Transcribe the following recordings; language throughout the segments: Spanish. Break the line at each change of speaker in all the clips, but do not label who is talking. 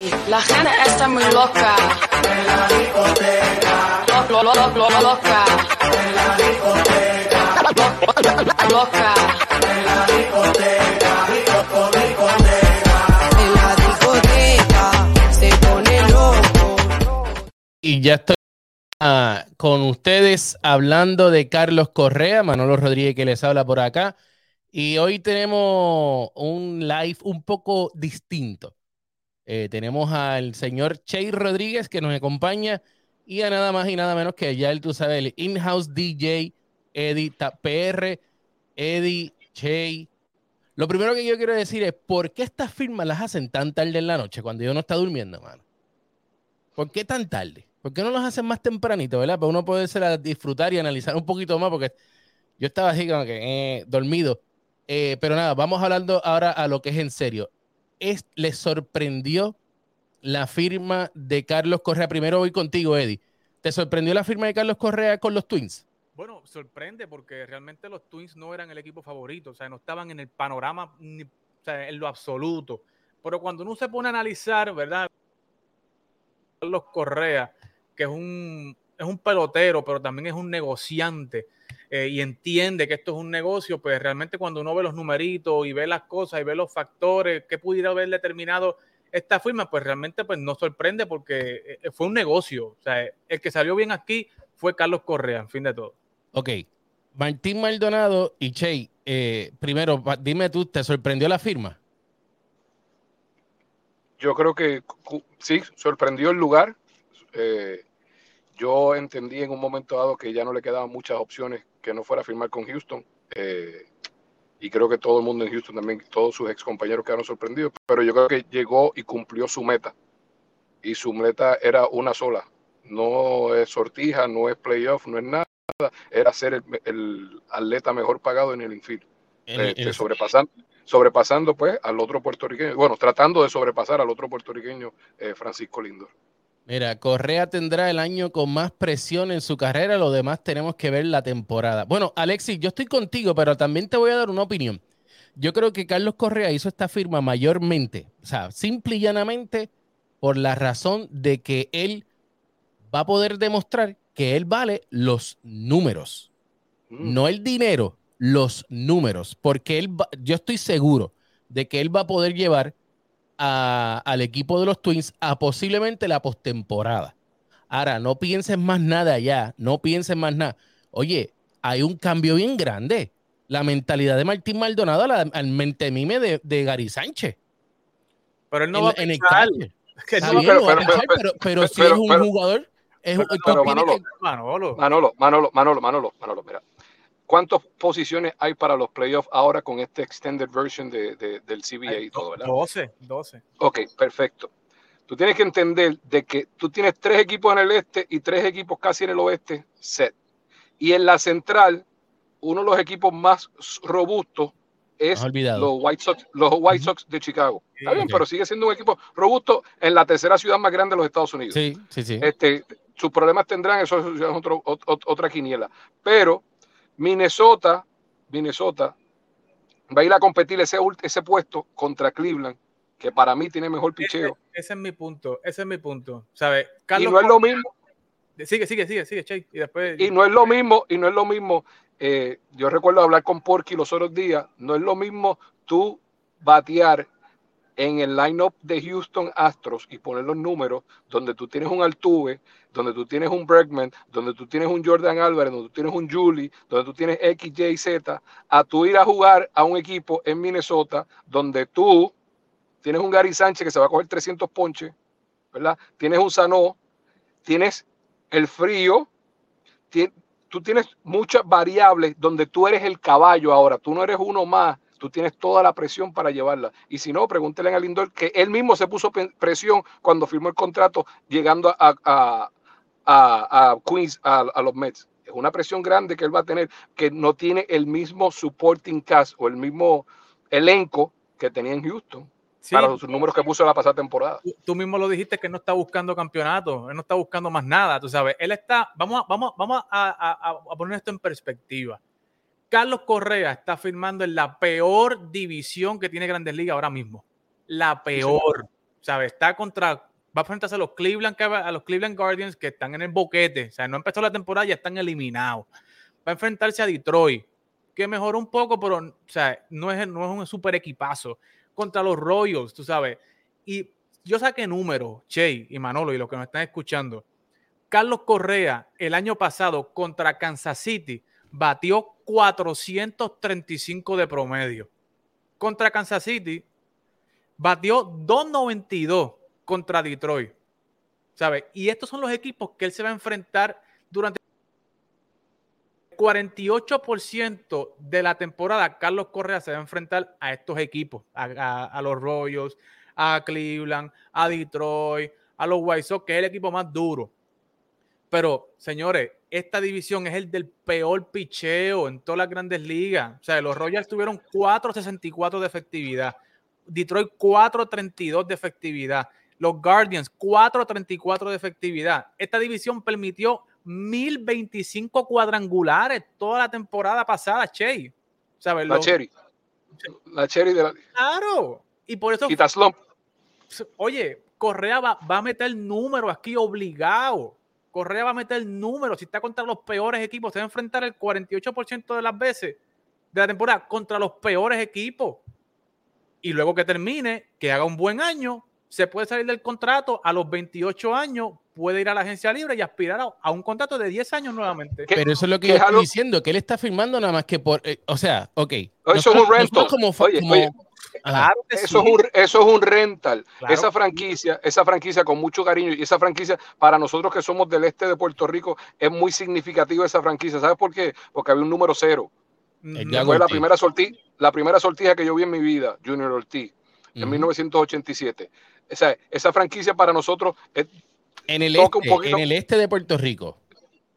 La gente está muy loca. En la discoteca. Lo, lo, lo, lo, loca. En la discoteca. Loca. En la discoteca.
En la discoteca se pone loco.
Y ya estoy ah, con ustedes hablando de Carlos Correa, Manolo Rodríguez que les habla por acá. Y hoy tenemos un live un poco distinto. Eh, tenemos al señor Che Rodríguez que nos acompaña y a nada más y nada menos que ya él, tú sabes, el in-house DJ Eddie PR, Eddie Che. Lo primero que yo quiero decir es, ¿por qué estas firmas las hacen tan tarde en la noche cuando yo no está durmiendo, mano? ¿Por qué tan tarde? ¿Por qué no los hacen más tempranito, verdad? Para uno poder disfrutar y analizar un poquito más, porque yo estaba así como que eh, dormido. Eh, pero nada, vamos hablando ahora a lo que es en serio. Es, ¿Les sorprendió la firma de Carlos Correa? Primero voy contigo, Eddie. ¿Te sorprendió la firma de Carlos Correa con los Twins?
Bueno, sorprende porque realmente los Twins no eran el equipo favorito, o sea, no estaban en el panorama ni- en lo absoluto. Pero cuando uno se pone a analizar, ¿verdad? Carlos Correa, que es un, es un pelotero, pero también es un negociante eh, y entiende que esto es un negocio, pues realmente cuando uno ve los numeritos y ve las cosas y ve los factores que pudiera haber determinado esta firma, pues realmente pues no sorprende porque eh, fue un negocio. O sea, el que salió bien aquí fue Carlos Correa, en fin de todo.
Ok. Martín Maldonado y Che, eh, primero, dime tú, ¿te sorprendió la firma?
Yo creo que sí, sorprendió el lugar. Eh, yo entendí en un momento dado que ya no le quedaban muchas opciones que no fuera a firmar con Houston. Eh, y creo que todo el mundo en Houston también, todos sus ex compañeros quedaron sorprendidos. Pero yo creo que llegó y cumplió su meta. Y su meta era una sola. No es sortija, no es playoff, no es nada. Era ser el, el atleta mejor pagado en el infield. Este,
en-
sobrepasando, sobrepasando pues al otro puertorriqueño, bueno, tratando de sobrepasar al otro puertorriqueño, eh, Francisco Lindor.
Mira, Correa tendrá el año con más presión en su carrera, lo demás tenemos que ver la temporada. Bueno, Alexis, yo estoy contigo, pero también te voy a dar una opinión. Yo creo que Carlos Correa hizo esta firma mayormente, o sea, simple y llanamente por la razón de que él va a poder demostrar que él vale los números,
Mm.
no el dinero, los números, porque él va- yo estoy seguro de que él va a poder llevar a- al equipo de los Twins a posiblemente la postemporada. Ahora, no pienses más nada allá, no pienses más nada. Oye, hay un cambio bien grande. La mentalidad de Martín Maldonado la- al mentemime de, de Gary Sánchez.
Pero él no
en,
va a
en el
pero-
si es un jugador, es,
pero-
que-.
Manolo,
Manolo, Manolo, Manolo, Manolo, Manolo, mira. ¿Cuántas posiciones hay para los playoffs ahora con este extended version de, de- del CBA y todo, verdad?
12, 12.
Ok, perfecto. Tú tienes que entender de que tú tienes tres equipos en el este y tres equipos casi en el oeste set. Y en la central, uno de los equipos más robustos es los White Sox, los White Sox de Chicago. Está bien, pero sigue siendo un equipo robusto en la tercera ciudad más grande de los Estados Unidos.
Sí, sí, sí.
Este, sus problemas tendrán, eso es otro- otra quiniela. Pero Minnesota, Minnesota va a ir a competir ese, ese puesto contra Cleveland, que para mí tiene mejor picheo.
Ese es mi punto, ese es mi punto.
Y no es lo mismo,
Sigue, sigue, sigue, sigue, Che. Y después.
y no es lo mismo, y no es lo mismo. eh, yo recuerdo hablar con Porky los otros días, no es lo mismo tú batear en el lineup de Houston Astros y poner los números donde tú tienes un Altuve, donde tú tienes un Bregman, donde tú tienes un Jordan Álvarez, donde tú tienes un Julie, donde tú tienes X, Y, Z, a tú ir a jugar a un equipo en Minnesota donde tú tienes un Gary Sánchez que se va a coger 300 ponches, ¿verdad? Tienes un Sanó, tienes el frío, ti- tú tienes muchas variables donde tú eres el caballo ahora, tú no eres uno más, tú tienes toda la presión para llevarla. Y si no, pregúntele a Lindor que él mismo se puso presión cuando firmó el contrato llegando a, a, a, a Queens, a, los Mets. Es una presión grande que él va a tener, que no tiene el mismo supporting cast o el mismo elenco que tenía en Houston
Sí,
para los números que puso la pasada temporada.
tú, mismo lo dijiste que él no está buscando campeonato, él no está buscando más nada, tú sabes. Él está, vamos, a- vamos, vamos a, a- a- a poner esto en perspectiva. Carlos Correa está firmando en la peor división que tiene Grandes Ligas ahora mismo. La peor. ¿sabes? Está contra, va a enfrentarse a los Cleveland, a los Cleveland Guardians que están en el boquete, o sea, no empezó la temporada, ya están eliminados. Va a enfrentarse a Detroit, que mejoró un poco, pero, o sea, no es, no es un super equipazo. Contra los Royals, tú sabes. Y yo saqué números, Che y Manolo, y los que nos están escuchando. Carlos Correa, el año pasado contra Kansas City, batió 435 de promedio. Contra Kansas City, batió 292 contra Detroit. ¿Sabes? Y estos son los equipos que él se va a enfrentar durante 48% de la temporada. Carlos Correa se va a enfrentar a estos equipos, a, a- a los Royals, a Cleveland, a Detroit, a los White Sox, que es el equipo más duro. Pero, señores, esta división es el del peor picheo en todas las grandes ligas. O sea, los Royals tuvieron 4.64 de efectividad. Detroit 4.32 de efectividad. Los Guardians 4.34 de efectividad. Esta división permitió 1025 cuadrangulares toda la temporada pasada, Che. ¿Sabes?
La
Los-
Cherry. La Cherry de la
Claro. Y por eso,
Slump.
oye, Correa va, va a meter número aquí obligado. Correa va a meter número. Si está contra los peores equipos, se va a enfrentar el 48% de las veces de la temporada contra los peores equipos. Y luego que termine, que haga un buen año, se puede salir del contrato a los 28 años, puede ir a la agencia libre y aspirar a, a un contrato de 10 años nuevamente.
¿Qué-
Pero eso es lo que yo estoy diciendo, que él está firmando nada más que por. eh, o sea, ok.
Eso es
Nosotros-
un rental.
nosotros como, fa-
Oye,
como-
oye,
Ajá.
Claro que
Eso
sí.
es, un, eso es un rental.
Claro.
Esa franquicia, esa franquicia con mucho cariño y esa franquicia para nosotros que somos del este de Puerto Rico es muy significativa esa franquicia. ¿Sabes por qué? Porque había un número cero. Fue la
Ortiz.
primera, sorti- la primera sortija que yo vi en mi vida, Junior Ortiz, en
Ujú.
1987. Esa, esa franquicia para nosotros es-
En el,
toca un
este,
poquito-
en el este de Puerto Rico.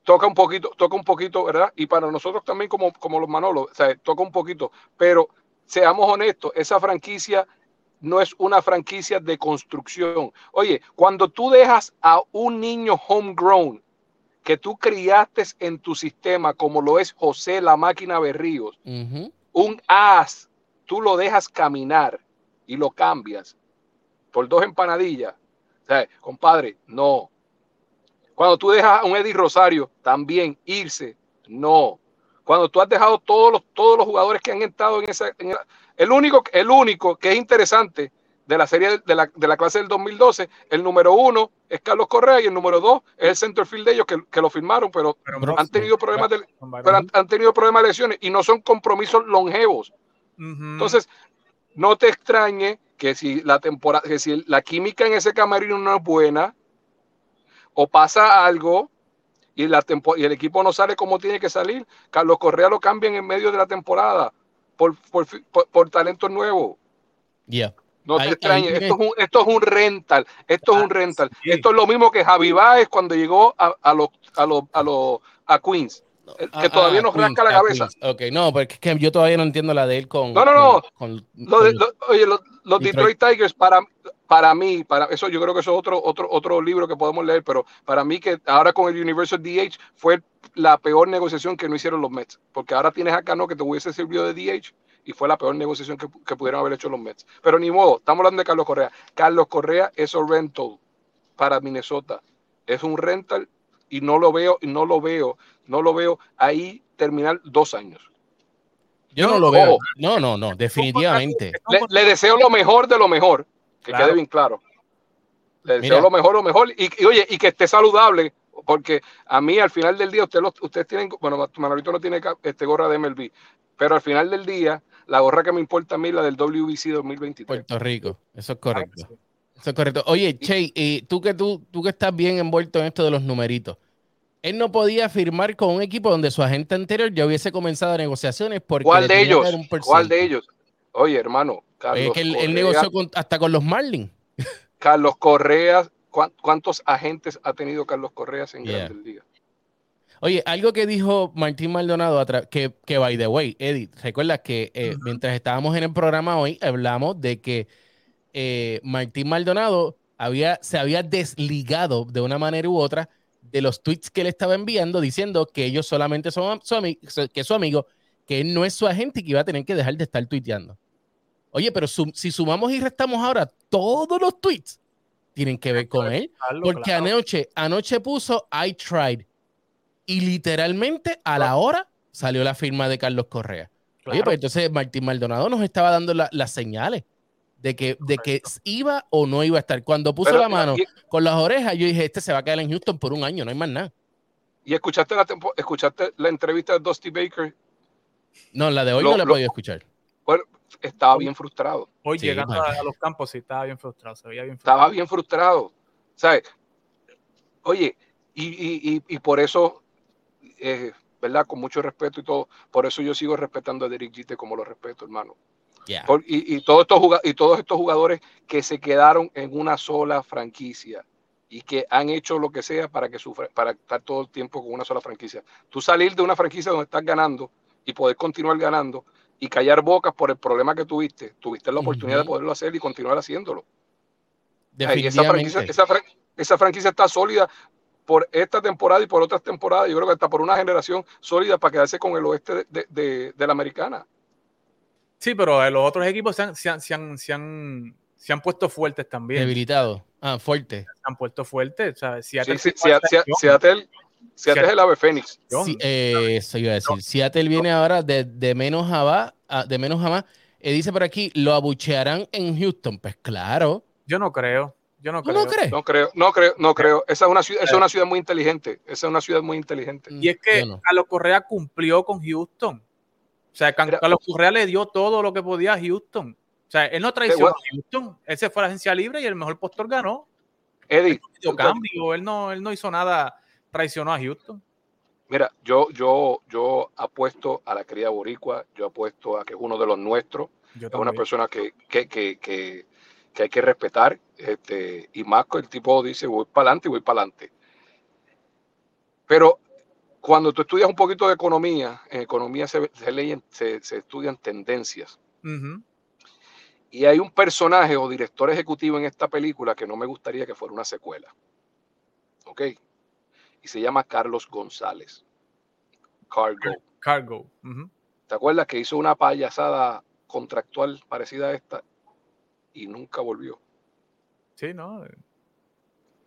toca un poquito, toca un poquito, ¿verdad? Y para nosotros también como, como los Manolos, o sea, toca un poquito, pero seamos honestos, esa franquicia no es una franquicia de construcción. Oye, cuando tú dejas a un niño homegrown que tú criaste en tu sistema, como lo es José la máquina Berríos, un as, tú lo dejas caminar y lo cambias por dos empanadillas. O sea, compadre, no. Cuando tú dejas a un Eddie Rosario también irse, no. Cuando tú has dejado todos los, todos los jugadores que han estado en esa... en la- el, único, el único que es interesante de la serie de la, de la clase del 2012, el número uno es Carlos Correa y el número dos es el centerfield de ellos que, que lo firmaron, pero han tenido problemas de, pero han, han tenido problemas de lesiones y no son compromisos longevos. Entonces, no te extrañe que si la temporada, que si la química en ese camerino no es buena, o pasa algo y, la tempo- y el equipo no sale como tiene que salir, Carlos Correa lo cambian en medio de la temporada por, por, por- por talento nuevo.
Ya.
No
Ahí-
te extrañes,
ahí
esto, es un, esto es un rental, esto es un rental.
sí.
Esto es lo mismo que Javi Baez cuando llegó a, a los a los a los a Queens, que
Ah,
todavía
ah,
nos rasca la
ah,
cabeza.
Ok, no, porque es que yo todavía no entiendo la de él con.
No, no, no.
con- con-
Lo de-
con-
lo- oye, los, los
Detroit.
Detroit. Tigers para, para mí, para eso yo creo que eso es otro, otro, otro libro que podemos leer, pero para mí que ahora con el Universal DH fue la peor negociación que no hicieron los Mets, porque ahora tienes acá no que te hubiese servido de DH y fue la peor negociación que, que pudieron haber hecho los Mets. Pero ni modo, estamos hablando de Carlos Correa. Carlos Correa es un rental para Minnesota. Es un rental y no lo veo, y no lo veo, no lo veo ahí terminar dos años.
yo no lo veo. No, no, no, definitivamente.
le, le deseo lo mejor de lo mejor, que
Claro.
quede bien claro. Le deseo
Mira.
lo mejor, lo mejor, y, y oye, y que esté saludable, porque a mí al final del día, usted lo- ustedes tienen, bueno, Manolito no tiene este gorra de MLB, pero al final del día, la gorra que me importa a mí es la del WBC 2023.
Puerto Rico, eso es correcto.
sí.
Eso es correcto. Oye, Che, y tú que tú, tú que estás bien envuelto en esto de los numeritos, él no podía firmar con un equipo donde su agente anterior ya hubiese comenzado negociaciones porque
¿Cuál de ellos? ¿Cuál de ellos? Oye, hermano, Carlos
es que él, él
Correa,
negoció con- hasta con los Marlins.
Carlos Correa, ¿cuán- ¿cuántos agentes ha tenido Carlos Correa en
Yeah.
Grandes Ligas?
Oye, algo que dijo Martín Maldonado, que, que by the way, Eddie, recuerdas que eh, mientras estábamos en el programa hoy, hablamos de que eh, Martín Maldonado había, se había desligado de una manera u otra de los tweets que él estaba enviando diciendo que ellos solamente son su que su amigo, que él no es su agente y que iba a tener que dejar de estar tuiteando. Oye, pero sum- si sumamos y restamos ahora todos los tweets, tienen que ver con él. Porque
claro.
anoche, anoche puso I tried. Y literalmente a la hora salió la firma de Carlos Correa. Oye, pues entonces Martín Maldonado nos estaba dando la- las señales de que, de que iba o no iba a estar. Cuando puso
Pero,
la mano
y,
con las orejas, yo dije, este se va a quedar en Houston por un año, no hay más nada.
y escuchaste, la, escuchaste la entrevista de Dusty Baker.
No, la de hoy
Lo-
no la he podido escuchar.
Bueno, estaba bien frustrado.
Hoy
Sí,
llegando
man.
a, a los campos, sí, estaba bien frustrado. Se veía bien frustrado.
Estaba bien frustrado. ¿Sabes? Oye, y, y, y, y por eso, eh, ¿verdad? Con mucho respeto y todo, por eso yo sigo respetando a Derek Jeter como lo respeto, hermano. Por- y, y todos estos y todos estos jugadores que se quedaron en una sola franquicia y que han hecho lo que sea para que sufra, para estar todo el tiempo con una sola franquicia. Tú salir de una franquicia donde estás ganando y poder continuar ganando y callar bocas por el problema que tuviste, tuviste la oportunidad
Ujú.
de poderlo hacer y continuar haciéndolo. Ay, esa, franquicia,
Definitivamente.
esa, fran- esa franquicia está sólida por esta temporada y por otras temporadas. Yo creo que está por una generación sólida para quedarse con el oeste de, de- de- de la americana.
Sí, pero eh, los otros equipos se han, se han, se han, se han, se han puesto fuertes también.
Debilitado. Ah, fuerte.
Se han puesto fuertes. ¿sabes? Seattle
Sí, sí, Sea- Sea-
acción.
Seattle, Seattle es el ave fénix.
Sí, eh, eso iba a decir. Seattle viene ahora de, de menos a va- a- de menos a más. Eh, dice por aquí, ¿lo abuchearán en Houston? Pues claro.
Yo no creo. Yo no
¿Tú
creo.
no crees?
No creo, no creo, no creo. Esa es una ciudad, esa es una ciudad muy inteligente. Esa es una ciudad muy inteligente.
Y es que
no.
Carlos Correa cumplió con Houston. O sea. Carlos Correa le dio todo lo que podía a Houston. O sea, él no traicionó a Houston. Él se fue a la agencia libre y el mejor postor ganó.
Eddie,
Dio cambio. Él no, él no hizo nada, traicionó a Houston.
mira, yo, yo, yo apuesto a la cría boricua, yo apuesto a que es uno de los nuestros.
Yo
es una persona que, que, que, que, hay que respetar. Este, y más el tipo dice, voy para adelante y voy para adelante. Pero cuando tú estudias un poquito de economía, en economía se, se, leen- se, se estudian tendencias. Y hay un personaje o director ejecutivo en esta película que no me gustaría que fuera una secuela. ¿Ok? Y se llama Carlos González. Cargo.
Cargo.
¿Te acuerdas que hizo una payasada contractual parecida a esta y nunca volvió?
Sí, ¿no?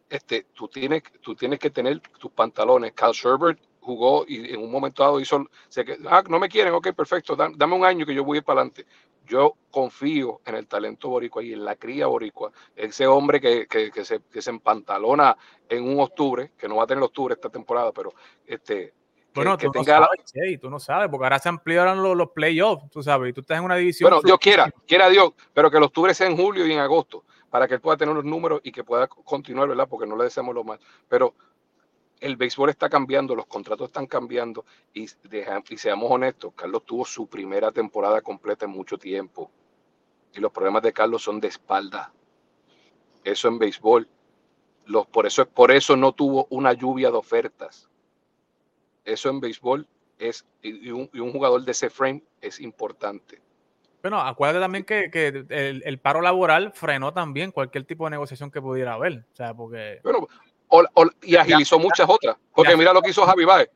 Este, tú tienes, tú tienes que tener tus pantalones. Carl Sherbert jugó y en un momento dado hizo, se que, ah, no me quieren, ok, perfecto, dam- dame un año que yo voy a ir para adelante. Yo confío en el talento boricua y en la cría boricua. Ese hombre que, que, que se, que se empantalona en un octubre, que no va a tener octubre esta temporada, pero este,
Bueno,
que
tú no
tenga la-
Che, tú no sabes, porque ahora se ampliaron los, los playoffs, tú sabes, y tú estás en una división.
Bueno, Dios quiera, quiera Dios, pero que el octubre sea en julio y en agosto, para que él pueda tener los números y que pueda continuar, ¿verdad? Porque no le deseamos lo mal. Pero el béisbol está cambiando, los contratos están cambiando y, deja- y seamos honestos, Carlos tuvo su primera temporada completa en mucho tiempo y los problemas de Carlos son de espalda. Eso en béisbol. Los, por, eso, por eso no tuvo una lluvia de ofertas. Eso en béisbol es, y un, y un jugador de ese frame es importante.
Bueno, acuérdate también que, que el, el paro laboral frenó también cualquier tipo de negociación que pudiera haber. O sea, porque.
Bueno, o- o- y agilizó muchas otras. Porque
Ya.
mira lo que hizo Javi Baez.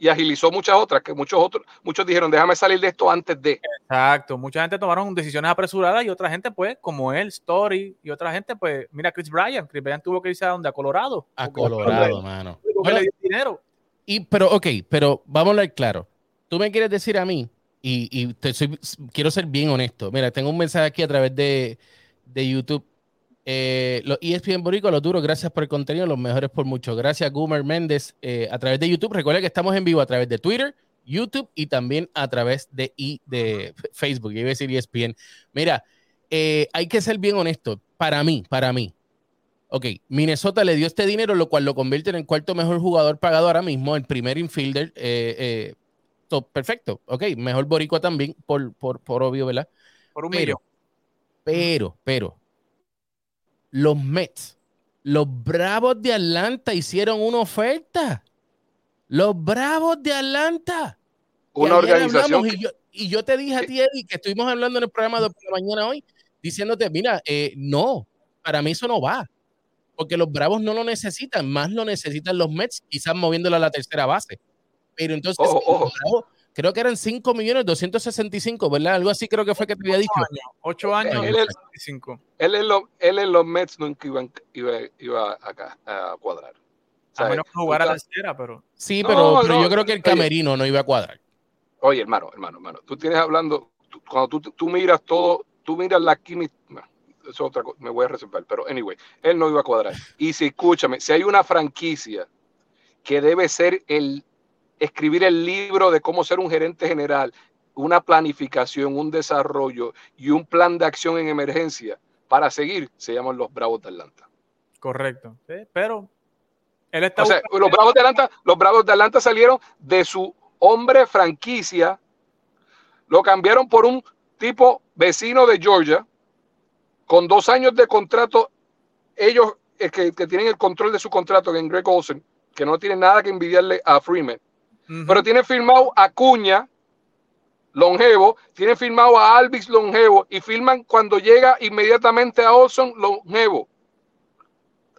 Y agilizó muchas otras, que muchos otros, muchos dijeron, déjame salir de esto antes de.
Exacto, mucha gente tomaron decisiones apresuradas y otra gente, pues, como él, Story, y otra gente, pues, mira, Chris Bryant. Chris Bryant tuvo que irse a donde? A Colorado.
A Colorado, mano.
porque
Bueno,
le dio dinero.
Y, pero, ok, pero vamos a hablar claro. Tú me quieres decir a mí, y, y te soy- quiero ser bien honesto. Mira, tengo un mensaje aquí a través de, de YouTube. Eh, los ESPN Boricua, los duros, gracias por el contenido, los mejores por mucho. Gracias, Gumer Méndez, eh, a través de YouTube. Recuerda que estamos en vivo a través de Twitter, YouTube y también a través de, I- de Facebook. Yo iba a decir ESPN. Mira, eh, hay que ser bien honesto. Para mí, para mí. Ok, Minnesota le dio este dinero, lo cual lo convierte en el cuarto mejor jugador pagado ahora mismo, el primer infielder. eh, so, perfecto, ok, mejor boricua también, por, por, por obvio, ¿verdad?
Por un
Pero,
millón.
pero, pero, los Mets, los Bravos de Atlanta hicieron una oferta. Los Bravos de Atlanta.
Una organización.
y, yo, y yo te dije a ti, Eddie, que estuvimos hablando en el programa de la mañana hoy, diciéndote, mira, eh, no, para mí eso no va. Porque los Bravos no lo necesitan, más lo necesitan los Mets, quizás moviéndolo a la tercera base. Pero entonces,
Ojo,
si los
ojo.
Bravos- creo que eran 5 millones 265, ¿verdad? Algo así creo que fue que te había dicho.
Ocho años,
Él es-
25.
Él en, los, él en los Mets nunca iba, iba, iba acá a cuadrar. O sea,
A menos que jugara
estás-
tercera, pero.
Sí,
No,
pero,
no,
yo creo que el
oye.
camerino no iba a cuadrar.
Oye, hermano, hermano, hermano, tú tienes hablando, tú- cuando tú, tú miras todo, tú miras la química, eso es otra cosa, me voy a reservar, pero anyway, él no iba a cuadrar. Y si, escúchame, si hay una franquicia que debe ser el, escribir el libro de cómo ser un gerente general, una planificación, un desarrollo y un plan de acción en emergencia para seguir, se llaman los Bravos de Atlanta.
Correcto. Sí, pero él está
O sea, los Bravos de Atlanta, los Bravos de Atlanta salieron de su hombre franquicia, lo cambiaron por un tipo vecino de Georgia, con dos años de contrato, ellos eh, que, que tienen el control de su contrato, que en Greg Olsen, que no tienen nada que envidiarle a Freeman, Pero tienen firmado a Cuña, longevo, tienen firmado a Alvis, longevo, y firman cuando llega inmediatamente a Olson, longevo.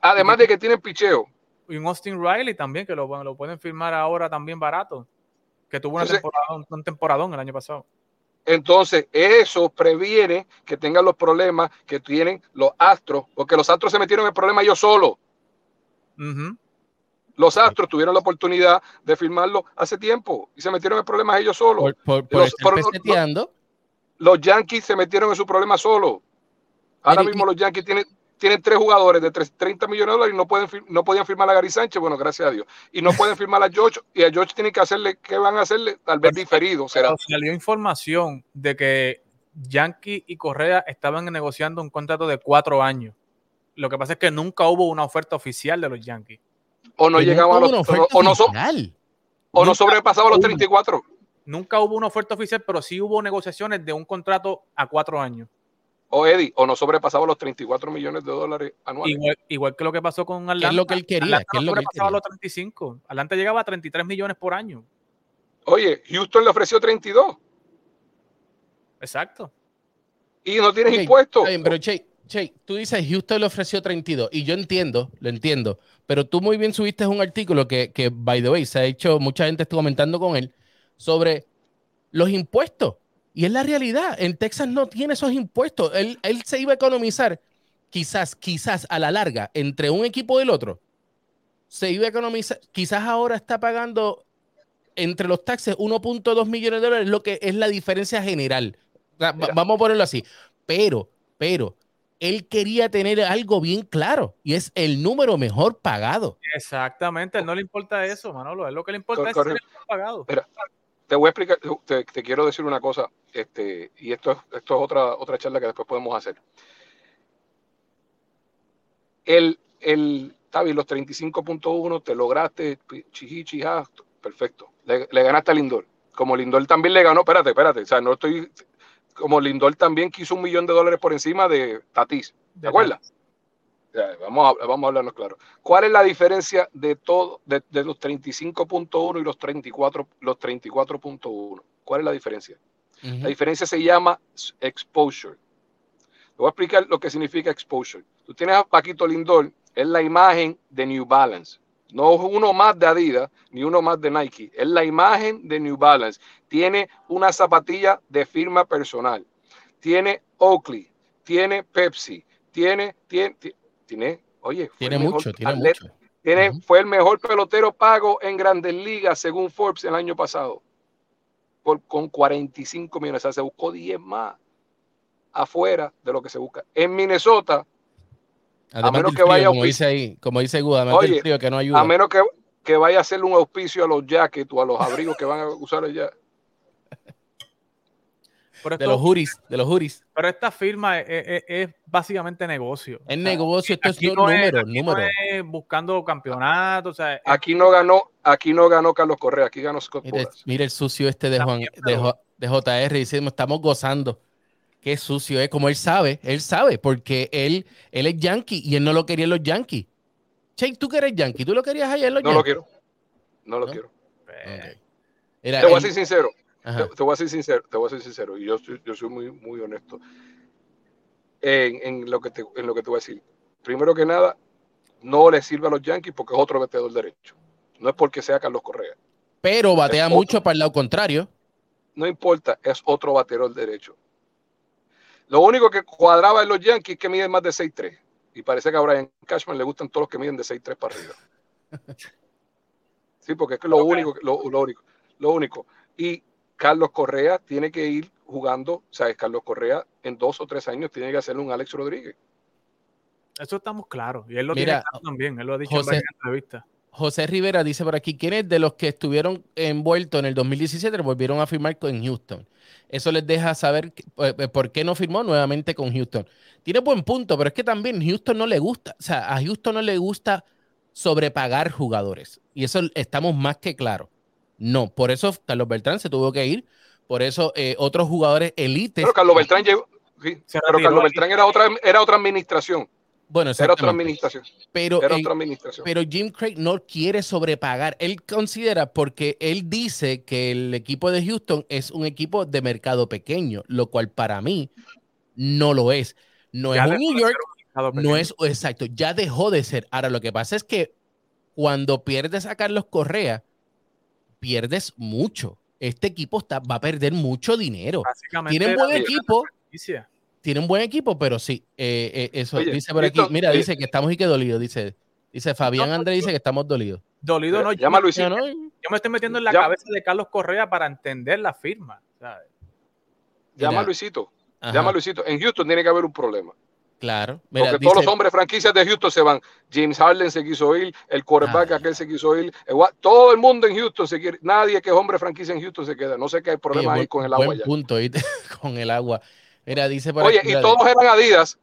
Además de que tienen picheo.
y un Austin Riley también, que lo, lo pueden firmar ahora también barato. Que tuvo una
Entonces-
temporada, un, temporadón el año pasado.
Entonces, eso previene que tengan los problemas que tienen los astros, porque los astros se metieron en el problema ellos solos. Los astros tuvieron la oportunidad de firmarlo hace tiempo y se metieron en problemas ellos solos.
Por, por, por
Los-
estar
por- los- Yankees se metieron en su problema solos. Ahora mismo los Yankees tienen, tienen tres jugadores de tres- 30 millones de dólares y no, pueden, no podían firmar a Gary Sánchez, bueno, gracias a Dios. Y no pueden firmar a George, y a George tienen que hacerle, ¿qué van a hacerle? Tal vez diferido, será.
Pero salió información de que Yankee y Correa estaban negociando un contrato de cuatro años. Lo que pasa es que nunca hubo una oferta oficial de los Yankees.
O no
Que
llegaban a los, o, no, o no
Nunca
sobrepasaban los
hubo.
34.
Nunca hubo una oferta oficial, pero sí hubo negociaciones de un contrato a cuatro años.
O Eddie, o no sobrepasaba los 34 millones de dólares anuales.
Igual, igual que lo que pasó con Atlanta.
es lo que él quería?
Atlanta
¿Qué es
no
lo que él
sobrepasaba
quería?
los 35. Atlanta llegaba a 33 millones por año.
Oye, Houston le ofreció 32
Exacto.
y no tienes
Ok,
impuestos.
está bien, pero Che, Che, tú dices Houston le ofreció 32 y yo entiendo, lo entiendo, pero tú muy bien subiste un artículo que, que, by the way, se ha hecho, mucha gente está comentando con él sobre los impuestos. Y es la realidad, en Texas no tiene esos impuestos. Él, él se iba a economizar, quizás, quizás a la larga, entre un equipo y el otro. Se iba a economizar, quizás ahora está pagando entre los taxes 1.2 millones de dólares, lo que es la diferencia general. O sea, vamos a ponerlo así. Pero, pero, él quería tener algo bien claro y es el número mejor pagado.
Exactamente. A él no le importa eso, Manolo. A él lo que le importa
Cor-
es el mejor pagado.
Te voy a explicar, te, te quiero decir una cosa, este, y esto es, esto es otra, otra charla que después podemos hacer. El, el Tavi, los 35.1, te lograste, chiji, chijá, perfecto. Le, le ganaste a Lindor. Como Lindor también le ganó, espérate, espérate, o sea, no estoy, como Lindor también quiso un millón de dólares por encima de Tatis, ¿te acuerdas? Sea, vamos, a, vamos a hablarnos claro. ¿Cuál es la diferencia de todo, de, de los 35.1 y los 34, los 34.1? ¿Cuál es la diferencia? La diferencia se llama exposure. Te voy a explicar lo que significa exposure. Tú tienes a Paquito Lindor, es la imagen de New Balance. No uno más de Adidas ni uno más de Nike. Es la imagen de New Balance. Tiene una zapatilla de firma personal. Tiene Oakley. Tiene Pepsi. Tiene, tiene, ti- tiene, oye, fue
Tiene
el mejor
mucho, tiene
atleta-
mucho.
tiene-. Fue el mejor pelotero pago en grandes ligas según Forbes el año pasado. Por, con 45 millones. O sea, se buscó 10 más afuera de lo que se busca. En Minnesota,
Además
menos
del
que
frío,
vaya
como dice ahí, como dice Gu, además del
Oye,
frío que no ayuda.
a menos que, que vaya a hacerle un auspicio a los jackets o a los abrigos que van a usar allá.
Pero,
de los juris, de los juris.
pero esta firma es, es- es básicamente negocio.
Es
O sea,
negocio, esto es
aquí
no-
no es-
número,
aquí no buscando campeonatos. O sea, es-
Aquí no ganó, aquí no ganó Carlos Correa, aquí ganó Scott
mira el sucio este de Juan, de, Jo- de JR diciendo, estamos gozando. Qué sucio es, como él sabe, él sabe, porque él, él es yankee y él no lo quería en los yankees. Che, tú que eres yankee, tú lo querías allá en los
No lo
yankees.
quiero. No lo
¿No?
quiero.
eh.
Era
Te voy a ser sincero. Te, te voy a ser sincero, te voy a ser sincero, y yo, soy- yo soy muy, muy honesto en, en lo que te, en lo que te voy a decir. Primero que nada, no le sirve a los Yankees porque es otro bateador derecho. No es porque sea Carlos Correa.
Pero batea mucho para el lado contrario.
no importa, es otro bateador derecho. Lo único que cuadraba en los Yankees es que miden más de 6'3. Y parece que a Brian Cashman le gustan todos los que miden de 6'3 para arriba. Sí, porque es que lo único, lo, lo único, lo único. Y Carlos Correa tiene que ir jugando, o sea, Carlos Correa en dos o tres años tiene que hacerle un Alex Rodríguez.
Eso estamos claros. Y él lo
Mira,
tiene claro también. Él lo ha dicho
José-
en varias entrevistas.
José Rivera dice por aquí, ¿quiénes de los que estuvieron envueltos en el 2017 volvieron a firmar con Houston? Eso les deja saber que- eh, eh, por qué no firmó nuevamente con Houston. Tiene buen punto, pero es que también Houston no le gusta, o sea, a Houston no le gusta sobrepagar jugadores. Y eso estamos más que claros. No, por eso Carlos Beltrán se tuvo que ir, por eso eh, otros jugadores elites.
Pero Carlos Beltrán llegó, sí, pero Carlos. Beltrán era otra, era otra administración.
Bueno,
Era otra administración.
Pero,
Era
eh,
otra administración.
Pero Jim Craig no quiere sobrepagar. Él considera, porque él dice que el equipo de Houston es un equipo de mercado pequeño, lo cual para mí no lo es. No
Ya
es un New York,
un
no es exacto, ya dejó de ser. Ahora, lo que pasa es que cuando pierdes a Carlos Correa, pierdes mucho. Este equipo está, va a perder mucho dinero. Tienen buen equipo. Tiene un buen equipo, pero sí, eh, eh, eso
Oye,
dice por aquí. Mira,
eh,
dice que estamos y que dolidos, dice. Dice Fabián
No,
Andrés dice que estamos dolidos.
Dolido no. Yo
Llama Luisito.
Ya no,
yo me estoy metiendo en la
Ya-
cabeza de Carlos Correa para entender la firma. ¿sabes?
Llama a Luisito.
ajá,
Llama a Luisito. En Houston tiene que haber un problema.
Claro. Mira,
Porque
dice,
todos los hombres franquicias de Houston se van. James Harden se quiso ir, el quarterback
Ay.
aquel se quiso ir. el gua- todo el mundo en Houston se quiere. Nadie que es hombre franquicia en Houston se queda. No sé qué hay
oye,
problema ahí
buen-
con el agua
buen
ya.
punto, con el agua. Mira, dice por
Oye,
aquí,
y todos eran Adidas.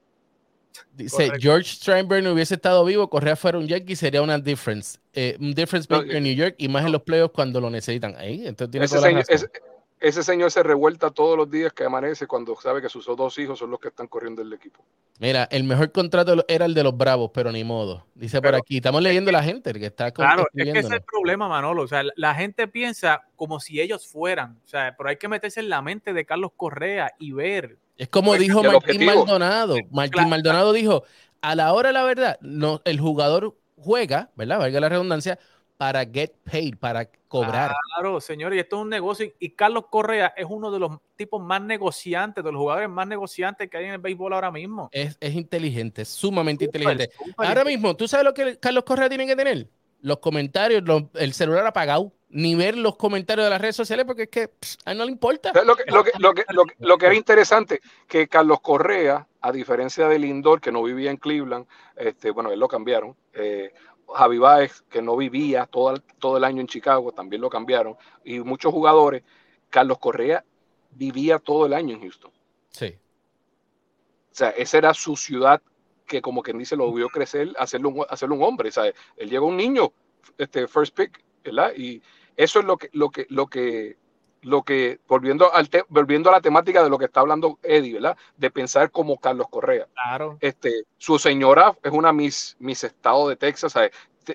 dice
Correcto.
George Steinbrenner hubiese estado vivo, Correa fuera un Yankee, sería una difference. Eh, un difference
No,
maker en New York y más en los playoffs cuando lo necesitan. Ahí, entonces tiene
Ese
toda la
señor, ese, ese señor se revuelta todos los días que amanece cuando sabe que sus dos hijos son los que están corriendo el equipo.
Mira, el mejor contrato era el de los Bravos, pero ni modo. Dice por aquí, estamos leyendo la gente que está
Claro, es que ese es el problema, Manolo. O sea, la gente piensa como si ellos fueran. O sea, pero hay que meterse en la mente de Carlos Correa y ver.
Es como
Pues,
dijo Martín. Maldonado. Martín
Claro.
Maldonado dijo, a la hora la verdad, no, el jugador juega, ¿verdad? Valga la redundancia, para get paid, para cobrar.
Claro, señor, y esto es un negocio. Y Carlos Correa es uno de los tipos más negociantes, de los jugadores más negociantes que hay en el béisbol ahora mismo.
Es, es inteligente, es sumamente inteligente. Ahora mismo, ¿tú sabes lo que Carlos Correa tiene que tener? Los comentarios, los- el celular apagado, ni ver los comentarios de las redes sociales porque es que pss, a él no le importa.
¿Sabes Lo que, lo, que, lo, que, lo, que, lo que era interesante, que Carlos Correa, a diferencia de Lindor, que no vivía en Cleveland, este, bueno, él lo cambiaron. Eh, Javi Baez, que no vivía todo el, todo el año en Chicago, también lo cambiaron. Y muchos jugadores, Carlos Correa vivía todo el año en Houston.
Sí.
O sea, esa era su ciudad que como quien dice lo vio crecer, hacerlo un, hacerlo un hombre. ¿sabes? Él llegó un niño, este first pick, ¿verdad? Y eso es lo que, lo que, lo que, lo que, volviendo al te- volviendo a la temática de lo que está hablando Eddie, ¿verdad? De pensar como Carlos Correa.
Claro.
Este, su señora es una Miss, Miss Estado de Texas, ¿sabes?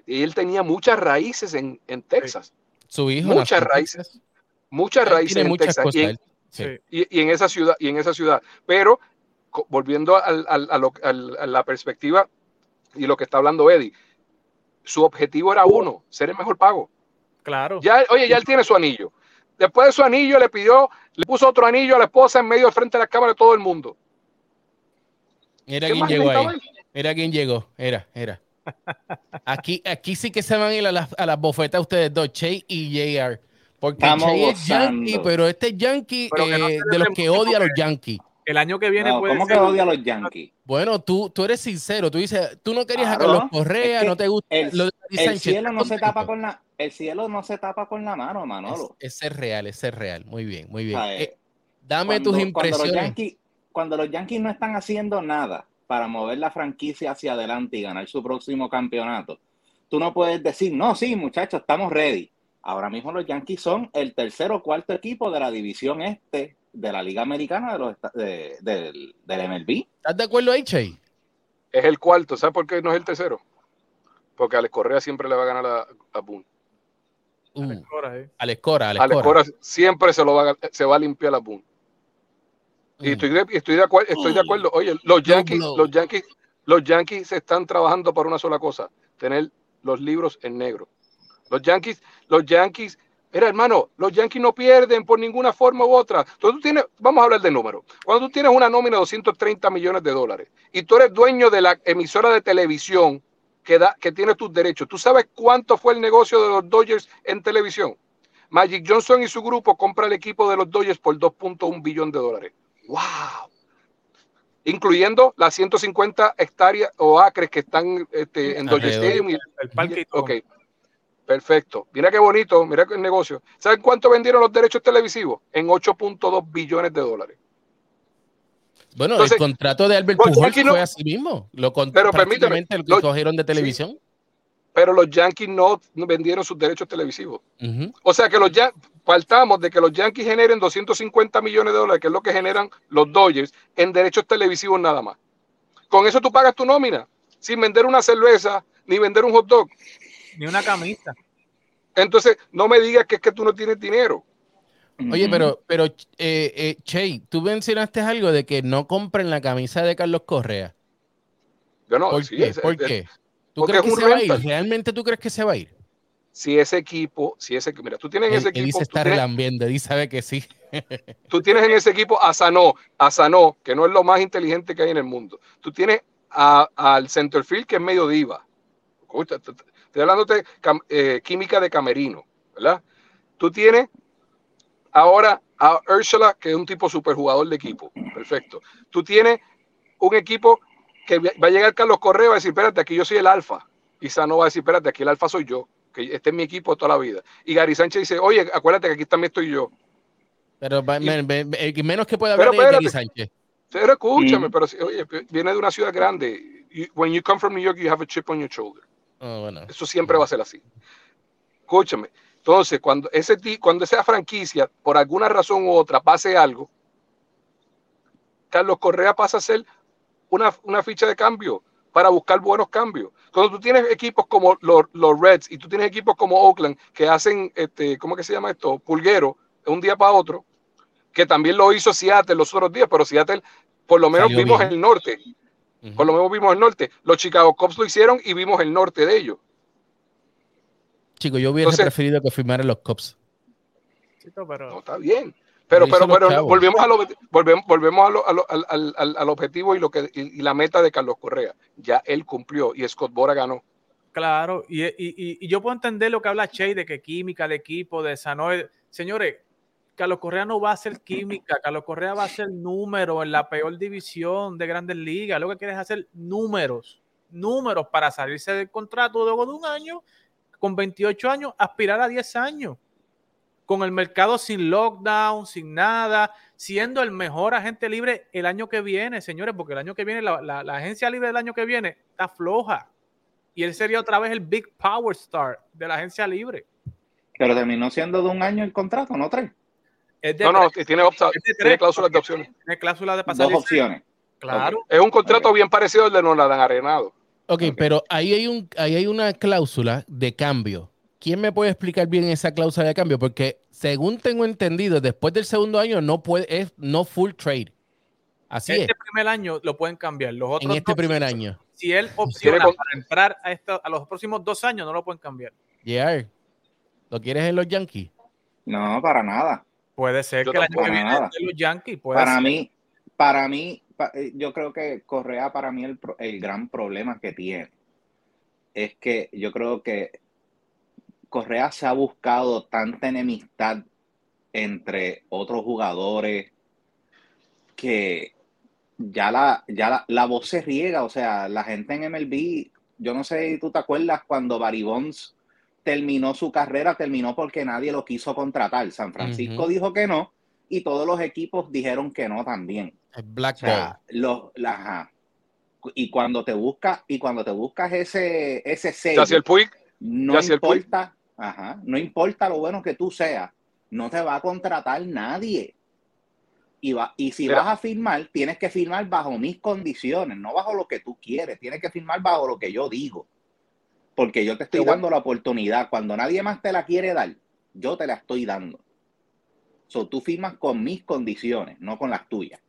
Él tenía muchas raíces en, en Texas,
Su hijo.
Muchas raíces.
Texas.
muchas
Él
raíces en
muchas
Texas.
cosas.
Y en-.
Sí.
Y, y en esa ciudad y en esa ciudad pero volviendo al- al- a, lo- al- a la perspectiva y lo que está hablando Eddie su objetivo era uno ser el mejor pago
Claro.
ya oye ya él tiene su anillo después de su anillo le pidió le puso otro anillo a la esposa en medio de frente a la cámara de todo el mundo
Mira
¿Qué
quién
más
llegó ahí.
él?
Mira quién llegó. Era, era. Aquí, aquí sí que se van a ir a las, a las bofetas ustedes dos, Che y JR. Porque
Estamos
Che es yankee,
gozando.
pero este es yankee
Pero que no
eh, de los que odia a los yankees.
El año que viene
No,
puede
¿Cómo que odia a los Yankees?
Bueno, tú, tú eres sincero. Tú dices, tú no querías
Claro,
a Carlos Correa,
es que
no te gusta
el-
lo de
El
Sánchez,
cielo
¿estás
no se tapa con la, el cielo no se tapa con la mano, Manolo.
Es- Ese es real, ese es real. Muy bien, muy bien.
Sea,
Eh, dame
Cuando-
tus
Cuando los,
impresiones.
Yankees, cuando los Yankees no están haciendo nada para mover la franquicia hacia adelante y ganar su próximo campeonato, tú no puedes decir, no, sí, muchachos, estamos ready. Ahora mismo los Yankees son el tercer o cuarto equipo de la división este de la Liga Americana de los, de- del, del MLB.
¿Estás de acuerdo ahí, Che?
es el cuarto ¿sabes por qué no es el tercero? porque Alex Correa siempre le va a ganar a, a Boone
Uh,
eh.
Alex Cora, Alex
Alex
Cora.
Correa siempre se lo va a, se va a limpiar a Boone Y
Mm.
estoy de, estoy de acuerdo, estoy de acuerdo. Oye, los Yankees, los Yankees, los Yankees están trabajando para una sola cosa, tener los libros en negro. Los Yankees, los Yankees Mira, hermano, los Yankees no pierden por ninguna forma u otra. Entonces tú tienes, vamos a hablar de números. Cuando tú tienes una nómina de 230 millones de dólares y tú eres dueño de la emisora de televisión que, da, que tiene tus derechos, ¿tú sabes cuánto fue el negocio de los Dodgers en televisión? Magic Johnson y su grupo compra el equipo de los Dodgers por 2.1 billón de dólares. ¡Wow! Incluyendo las 150 hectáreas o acres que están este, en Dodger. Stadium. y-
El parque.
Ok, perfecto. Mira qué bonito, mira el negocio. ¿Saben cuánto vendieron los derechos televisivos? En 8.2 billones de dólares.
Bueno,
Entonces,
el contrato de Albert
no-
fue así mismo. Lo
Pero
prácticamente
permíteme,
lo que
los-
cogieron de televisión.
Pero los Yankees no vendieron sus derechos televisivos. O sea que los faltamos de que los Yankees generen 250 millones de dólares, que es lo que generan los Dodgers, en derechos televisivos nada más. Con eso tú pagas tu nómina, sin vender una cerveza ni vender un hot dog.
Ni una camisa.
Entonces, no me digas que es que tú no tienes dinero.
Oye, pero, pero eh, eh, Che, tú mencionaste algo de que no compren la camisa de Carlos Correa.
Yo no,
¿Por
sí,
qué?
es-
¿Por
es-
qué? ¿Tú crees
es
que se va a ir? ¿Realmente tú crees que se va a ir?
si ese equipo, si ese mira, tú tienes en
Él,
ese
él
equipo,
dice
tú
está relambiendo, él sabe que sí.
tú tienes en ese equipo a Sanó, a Sanó, que no es lo más inteligente que hay en el mundo. Tú tienes al centerfield que es medio diva. Estoy hablando de eh, química de camerino, ¿verdad? Tú tienes ahora a Ursula, que es un tipo superjugador de equipo. Perfecto. Tú tienes un equipo que va a llegar Carlos Correa y va a decir, espérate, aquí yo soy el alfa. Y Sano va a decir, espérate, aquí el alfa soy yo, que este es mi equipo toda la vida. Y Gary Sánchez dice, oye, acuérdate que aquí también estoy yo.
Pero
Y-
menos que
Pero
hablar es Gary. Sánchez.
Pero escúchame,
Mm.
pero si- oye, viene de una ciudad grande. You- when you come from New York, you have a chip on your shoulder.
Oh, bueno.
Eso siempre va a ser así. Escúchame. Entonces, cuando ese cuando esa franquicia, por alguna razón u otra, pase algo, Carlos Correa pasa a ser una, una ficha de cambio para buscar buenos cambios. Cuando tú tienes equipos como los, los Reds y tú tienes equipos como Oakland que hacen, este, ¿cómo que se llama esto? Pulguero, de un día para otro, que también lo hizo Seattle los otros días, pero Seattle, por lo menos vimos
bien.
el norte, por lo menos vimos el norte. Los Chicago Cubs lo hicieron y vimos el norte de ellos.
Chico, yo hubiese
Entonces-
preferido que firmaran los
pero
No, está bien. Pero, pero, pero volvemos a lo, volvemos, volvemos a lo- a lo- al, al- al- al objetivo y lo que y, y la meta de Carlos Correa. Ya él cumplió y Scott Bora ganó.
Claro, y, y- y- y yo puedo entender lo que habla Che de que química, el equipo, de Sanoe. Señores, Carlos Correa no va a hacer química, Carlos Correa va a hacer números en la peor división de grandes ligas. Lo que quiere es hacer números, números para salirse del contrato luego de un año, con 28 años, aspirar a 10 años. Con el mercado sin lockdown, sin nada, siendo el mejor agente libre el año que viene, señores, porque el año que viene, la, la- la agencia libre del año que viene está floja y él sería otra vez el Big Power Star de la agencia libre.
Pero terminó siendo de un año el contrato, no tres.
Es de
No, no,
tres-
tiene, opta-
es de
tiene
tres,
cláusulas de opciones.
Tiene cláusula de pasar.
Dos opciones.
Claro.
Es un contrato bien parecido al de Nolan Arenado.
Ok, pero ahí hay, un, ahí hay una cláusula de cambio. ¿Quién me puede explicar bien esa cláusula de cambio? Porque según tengo entendido, después del segundo año no puede, es no full trade. Así
Este
es,
primer año lo pueden cambiar. Los otros
en este
dos,
primer año.
si él opciona para entrar a, esto- a los próximos dos años, no lo pueden cambiar.
JR, ¿lo quieres en los Yankees?
No, para nada.
Puede ser
Yo
que el año que viene
nada.
de los Yankees. Puede
Para
ser.
mí, para mí, yo creo que Correa, para mí, el, el gran problema que tiene es que yo creo que Correa se ha buscado tanta enemistad entre otros jugadores que ya la, ya la, la voz se riega. O sea, la gente en MLB, yo no sé si tú te acuerdas cuando Barry Bonds terminó su carrera, terminó porque nadie lo quiso contratar. San Francisco dijo que no y todos los equipos dijeron que no también.
El
O
Black
sea, los, la- ajá. Y cuando te buscas, y cuando te buscas ese, ese sello,
Puig,
no importa, ajá, no importa lo bueno que tú seas, no te va a contratar nadie. Y, va, y si
Mira.
vas a firmar, tienes que firmar bajo mis condiciones, no bajo lo que tú quieres, tienes que firmar bajo lo que yo digo. Porque yo te estoy
bueno.
dando la oportunidad. Cuando nadie más te la quiere dar, yo te la estoy dando. So, tú firmas con mis condiciones, no con las tuyas.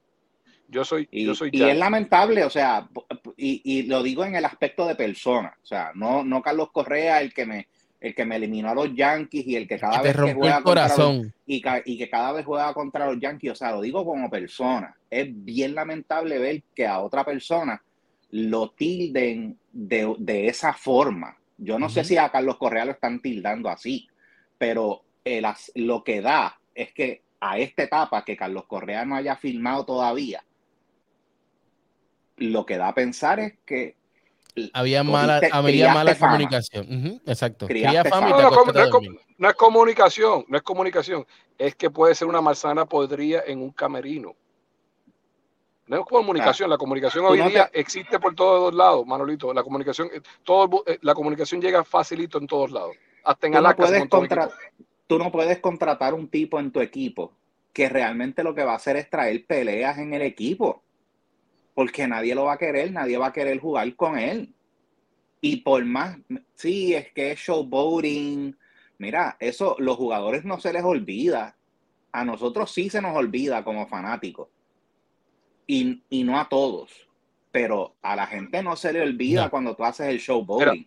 Yo soy,
Y,
yo soy
y es lamentable, o sea, y, y lo digo en el aspecto de persona, o sea, no, no Carlos Correa el que me, el que me eliminó a los Yankees y el que cada
Que
vez que
rompió
juega
el
contra los,
corazón.
y, ca- y que cada vez juega contra los Yankees, o sea, lo digo como persona, es bien lamentable ver que a otra persona lo tilden de, de esa forma. Yo no sé si a Carlos Correa lo están tildando así, pero el lo que da es que a esta etapa que Carlos Correa no haya firmado todavía, lo que da a pensar es que
Había mala, había mala
fama.
comunicación. Exacto. Fama
No, es com-
dormir.
no es comunicación, no es comunicación, es que puede ser una manzana podrida en un camerino. No es comunicación, la comunicación
Ah,
hoy
no
día
te-
existe por todos lados, Manolito. La comunicación, eh, todo, eh, la comunicación llega facilito en todos lados. Hasta en
tú
Alaska
puedes contra- tú no puedes contratar un tipo en tu equipo que realmente lo que va a hacer es traer peleas en el equipo. Porque nadie lo va a querer, nadie va a querer jugar con él. Y por más, sí, es que es showboating. Mira, eso los jugadores no se les olvida. A nosotros sí se nos olvida como fanáticos. Y, y no a todos. Pero a la gente no se le olvida
No.
cuando tú haces el showboating.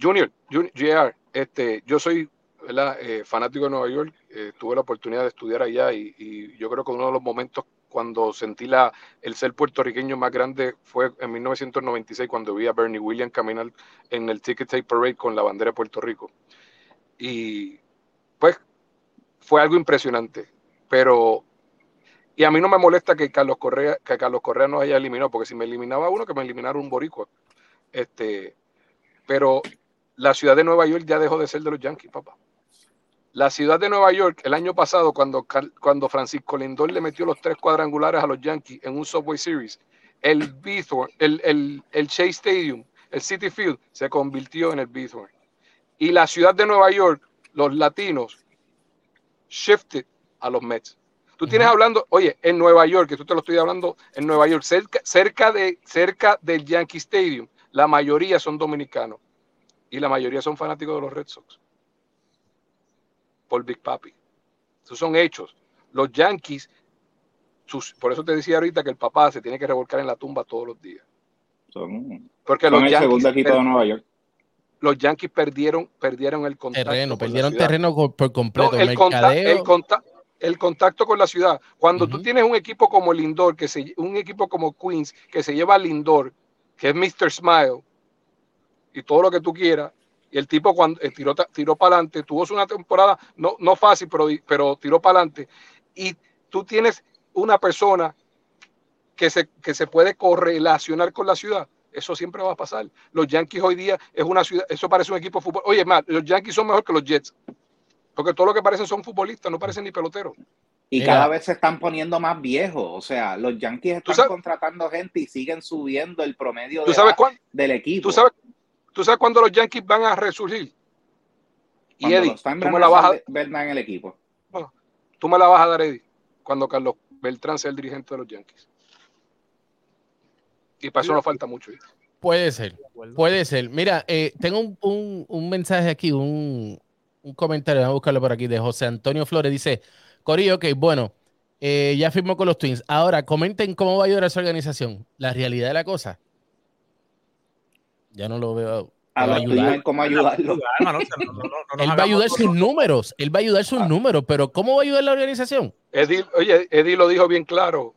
Junior, Jun- JR, este, yo soy. Eh, fanático de Nueva York, eh, tuve la oportunidad de estudiar allá y, y yo creo que uno de los momentos cuando sentí la, el ser puertorriqueño más grande fue en 1996 cuando vi a Bernie Williams caminar en el Ticket Tape Parade con la bandera de Puerto Rico. Y pues fue algo impresionante, pero y a mí no me molesta que Carlos Correa, que Carlos Correa nos haya eliminado, porque si me eliminaba uno, que me eliminara un boricua. Este, pero la ciudad de Nueva York ya dejó de ser de los Yankees, papá. La ciudad de Nueva York, el año pasado, cuando, cuando Francisco Lindor le metió los tres cuadrangulares a los Yankees en un Subway Series, el Bithorn, el, el, el Chase Stadium, el City Field, se convirtió en el Bithorn. Y la ciudad de Nueva York, los latinos, shifted a los Mets. Tú tienes hablando, oye, en Nueva York, que tú te lo estoy hablando, en Nueva York, cerca, cerca, de, cerca del Yankee Stadium, la mayoría son dominicanos y la mayoría son fanáticos de los Red Sox. Por Big Papi. Esos son hechos. Los Yankees, sus- por eso te decía ahorita que el papá se tiene que revolcar en la tumba todos los días.
Son,
Porque
son
los
el
Yankees,
segundo equipo
per-
de Nueva York.
los Yankees perdieron, perdieron el contacto.
Terreno,
con la
perdieron
ciudad.
terreno por
No,
completo.
el, conta-
mercadeo.
el, conta- el contacto con la ciudad. Cuando tú tienes un equipo como Lindor, que se, un equipo como Queens, que se lleva a Lindor, que es Mr. Smile, y todo lo que tú quieras, y el tipo cuando eh, tiró, tiró para adelante, tuvo una temporada no, no fácil, pero, pero tiró para adelante, y tú tienes una persona que se, que se puede correlacionar con la ciudad. Eso siempre va a pasar. Los Yankees hoy día es una ciudad, eso parece un equipo de fútbol. Oye, más, los Yankees son mejor que los Jets. Porque todo lo que parecen son futbolistas, no parecen ni peloteros.
Y
Mira.
cada vez se están poniendo más viejos. O sea, los Yankees están
sabes-
contratando gente y siguen subiendo el promedio
¿Tú
de
sabes,
edad
cuán-
del equipo.
tú sabes, tú sabes cuándo los Yankees van a resurgir? Y Eddie, tú me, la vas a,
Bernan en el equipo.
tú me la vas a dar, Eddie, cuando Carlos Beltrán sea el dirigente de los Yankees. Y para eso no falta mucho. ¿viste?
Puede ser, puede ser. Mira, eh, tengo un, un- un mensaje aquí, un, un comentario, vamos a buscarlo por aquí, de José Antonio Flores. Dice, Corillo, ok, bueno, eh, ya firmó con los Twins. Ahora, comenten cómo va a ayudar a su organización. La realidad de la cosa. Ya no lo veo.
A
va ayudar.
¿cómo ayudarlo?
Él va a ayudar sus números, él va a ayudar sus
Ah.
números, pero ¿cómo va a ayudar la organización?
Eddie, oye, Eddie lo dijo bien claro.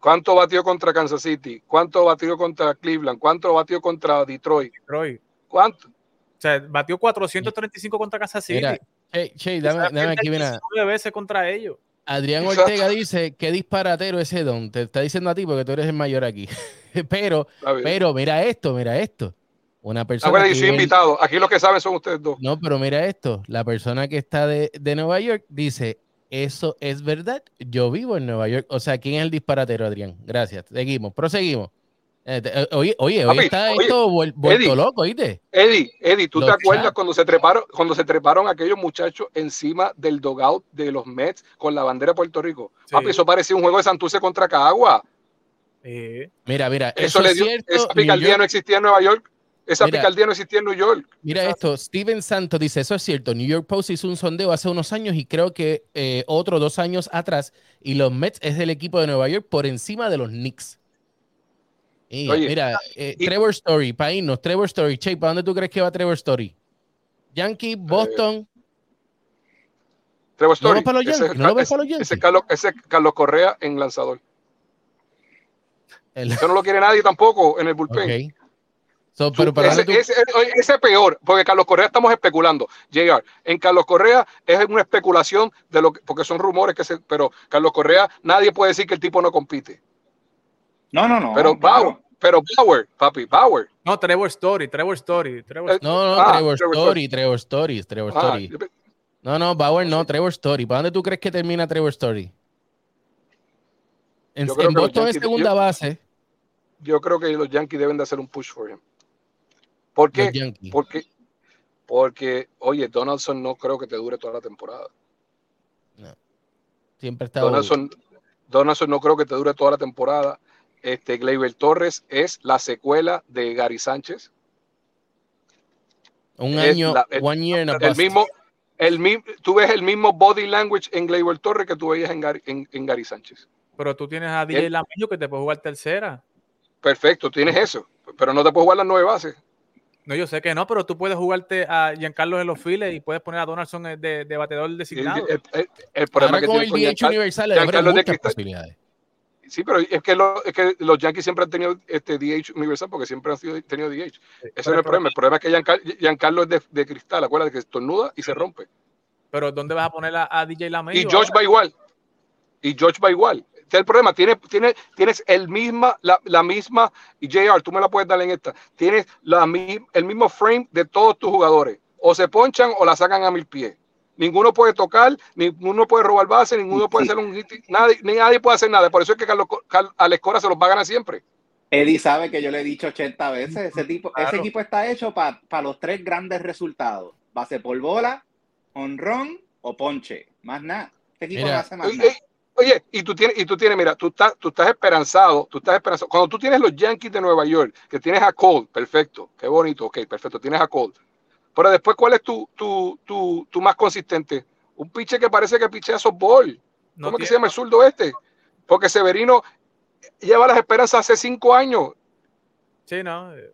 ¿Cuánto batió contra Kansas City? ¿Cuánto batió contra Cleveland? ¿Cuánto batió contra Detroit?
Troy.
¿Cuánto?
O sea, batió 435 contra Kansas City.
Mira, Che, che,
O
dame,
sea,
dame aquí,
pierde
mira.
19 veces contra ellos.
Adrián
Exacto.
Ortega dice, qué disparatero ese don. Te está diciendo a ti porque tú eres el mayor aquí. pero, pero mira esto, mira esto. Una persona
Acuérdate,
que
yo soy invitado. Aquí los que saben son ustedes dos.
No, pero mira esto. La persona que está de, de Nueva York dice, eso es verdad. Yo vivo en Nueva York. O sea, ¿quién es el disparatero, Adrián? Gracias. Seguimos, proseguimos. Eh, eh, oye, oye, hoy está
oye,
esto vuel- vuelto
Eddie.
loco, ¿oíste?
Eddie, Eddie, ¿tú
Los
te acuerdas cuando se treparon, cuando se treparon aquellos muchachos encima del dogout de los Mets con la bandera de Puerto Rico?
Sí.
Papi, eso parecía un juego de Santurce contra Cagua.
Eh,
Mira, mira,
Eso,
eso,
le
es
dio,
cierto.
esa picardía
York-
no existía en Nueva York. Esa
Mira.
picardía no existía en New York.
Mira esto, Steven Santos dice, eso es cierto, New York Post hizo un sondeo hace unos años y creo que eh, otro dos años atrás y los Mets es el equipo de Nueva York por encima de los Knicks. Y,
Oye,
mira, eh,
y-
Trevor Story, para irnos, Trevor Story, Che, ¿para dónde tú crees que va Trevor Story? Yankee, Boston.
Trevor
¿No
Story.
vas para los
ese,
Yankees? ¿No lo ves
ese-
para los Yankees?
ese Carlos, ese Carlos Correa en lanzador.
El-
Eso no lo quiere nadie tampoco en el bullpen.
ok. So, pero para
ese,
tu-
ese- ese peor, porque Carlos Correa estamos especulando. JR, en Carlos Correa es una especulación de lo que, porque son rumores que se, pero Carlos Correa nadie puede decir que el tipo no compite.
No, no, no.
Pero
claro.
Bauer, pero Bauer, papi, Bauer.
No, Trevor Story, Trevor Story, Trevor
Eh.
No, no,
Ah,
Trevor
Trevor
Story, Trevor Story, Trevor
Ah,
Story. No, no, Bauer no, Trevor Story. ¿Para dónde tú crees que termina Trevor Story? En, en Boston es segunda
yo-
base.
yo creo que los Yankees deben de hacer un push for him. ¿Por qué? Porque, porque, oye, Donaldson no creo que te dure toda la temporada.
Siempre está.
Donaldson, Donaldson no creo que te dure toda la temporada. Este, Gleyber Torres es la secuela de Gary Sánchez.
un
es
año,
la- el-
one year and a
El mismo, el mismo, tú ves el mismo body language en Gleyber Torres que tú veías en Gary, en, en Gary Sánchez.
Pero tú tienes a DJ Lamillo que te puede jugar tercera.
Perfecto, tienes eso, pero no te puedes jugar las nueve bases.
No, yo sé que no, pero tú puedes jugarte a Giancarlo en los files y puedes poner a Donaldson de, de bateador
El,
designado.
el- el- el problema
Ahora
que
con
tiene
el DH
Giancarlo-
universal le
Giancarlo de
muchas posibilidades.
Sí, pero es que, lo- es que los Yankees siempre han tenido este DH universal porque siempre han sido, tenido DH. Ese no es el problema. El problema es que Giancar- Giancarlo es de, de cristal, acuérdate que estornuda y se rompe.
Pero ¿dónde vas a poner a, a DJ Lamillo?
Y George va igual. Y George va igual. Es el problema. Tienes, tienes, tienes el misma, la, la misma, y JR, tú me la puedes dar en esta. Tienes la, mi- el mismo frame de todos tus jugadores. O se ponchan o la sacan a mil pies. Ninguno puede tocar, ninguno puede robar base, ninguno puede hacer un hit. Nadie, ni nadie puede hacer nada. Por eso es que Carlos, Car- Alex Cora se los va a ganar siempre.
Eddie sabe que yo le he dicho 80 veces, ese tipo, ese equipo está hecho para los tres grandes resultados. Base por bola, honrón o ponche. Más nada. Este equipo
Mira,
no hace más nada.
Oye, y tú tienes, y tú tienes, mira, tú estás, tú estás esperanzado, tú estás esperanzado. Cuando tú tienes los Yankees de Nueva York, que tienes a Cole, perfecto, qué bonito, ok, perfecto, tienes a Cole. Pero después, ¿cuál es tu, tu, tu, tu más consistente? Un piche que parece que pichea softball.
No
¿Cómo que se llama el zurdo este? Porque Severino lleva las esperanzas hace cinco años.
Sí, no. eh,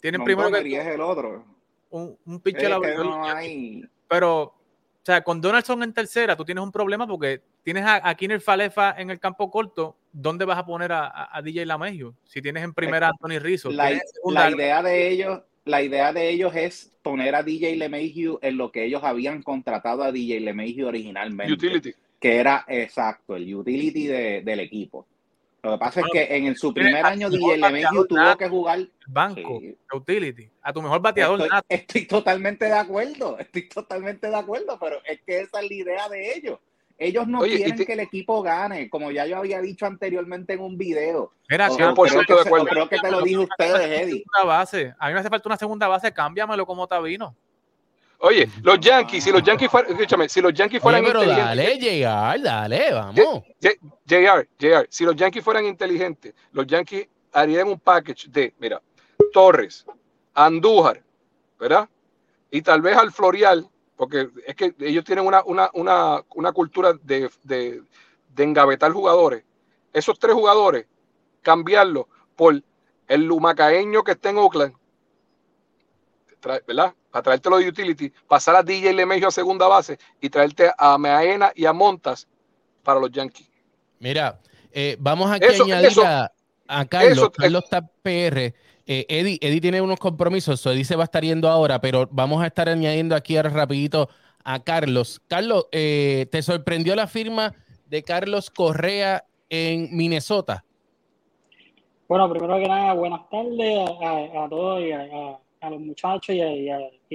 Tienen primero
Montgomery
que
es el otro.
un, un
Es
pitcher
que
abridor,
no
Pero, o sea, con Donaldson en tercera, tú tienes un problema porque tienes a, aquí en el Falefa en el campo corto. ¿Dónde vas a poner a, a- a DJ Lamegio? Si tienes en primera a Anthony Rizzo.
la,
a-
idea de ellos, la idea de ellos es poner a DJ LeMahieu en lo que ellos habían contratado a DJ LeMahieu originalmente,
Utility.
que era exacto, el utility de- del equipo. Lo que pasa es que en el- su
Tienes
primer año DJ LeMahieu tuvo
nato.
que jugar.
el banco,
Sí.
utility, a tu mejor bateador
estoy totalmente de acuerdo, estoy totalmente de acuerdo, pero es que esa es la idea de ellos. Ellos no
Oye,
quieren
te-
que el equipo gane, como ya yo había dicho anteriormente en un video.
Mira,
O-
si
o
100%
creo,
de
que,
acuerdo.
o creo que te lo dije a ustedes, Eddie.
base. A mí me hace falta una segunda base, cámbiamelo como Tabino.
Oye, los Yankees, si los Yankees fueran, escúchame, si los Yankees
Oye,
fueran
pero
inteligentes,
dale, llegar, dale, vamos.
J- JR, JR, si los Yankees fueran inteligentes, los Yankees harían un package de, mira, Torres, Andújar, ¿verdad? Y tal vez al Florial, porque es que ellos tienen una, una, una, una cultura de, de, de engavetar jugadores. Esos tres jugadores, cambiarlos por el lumacaeño que está en Oakland, ¿verdad? Para traértelo de utility, pasar a DJ Lemegio a segunda base y traerte a Meaena y a Montas para los Yankees.
Mira, eh, vamos aquí
Eso-
a añadir
eso-
a, a Carlos.
eso-
Carlos está PR. Eh, Eddie, Eddie tiene unos compromisos, so Eddie se va a estar yendo ahora, pero vamos a estar añadiendo aquí ahora rapidito a Carlos. Carlos, eh, ¿te sorprendió la firma de Carlos Correa en Minnesota?
Bueno, primero que nada, buenas tardes a, todos y a, los muchachos y a,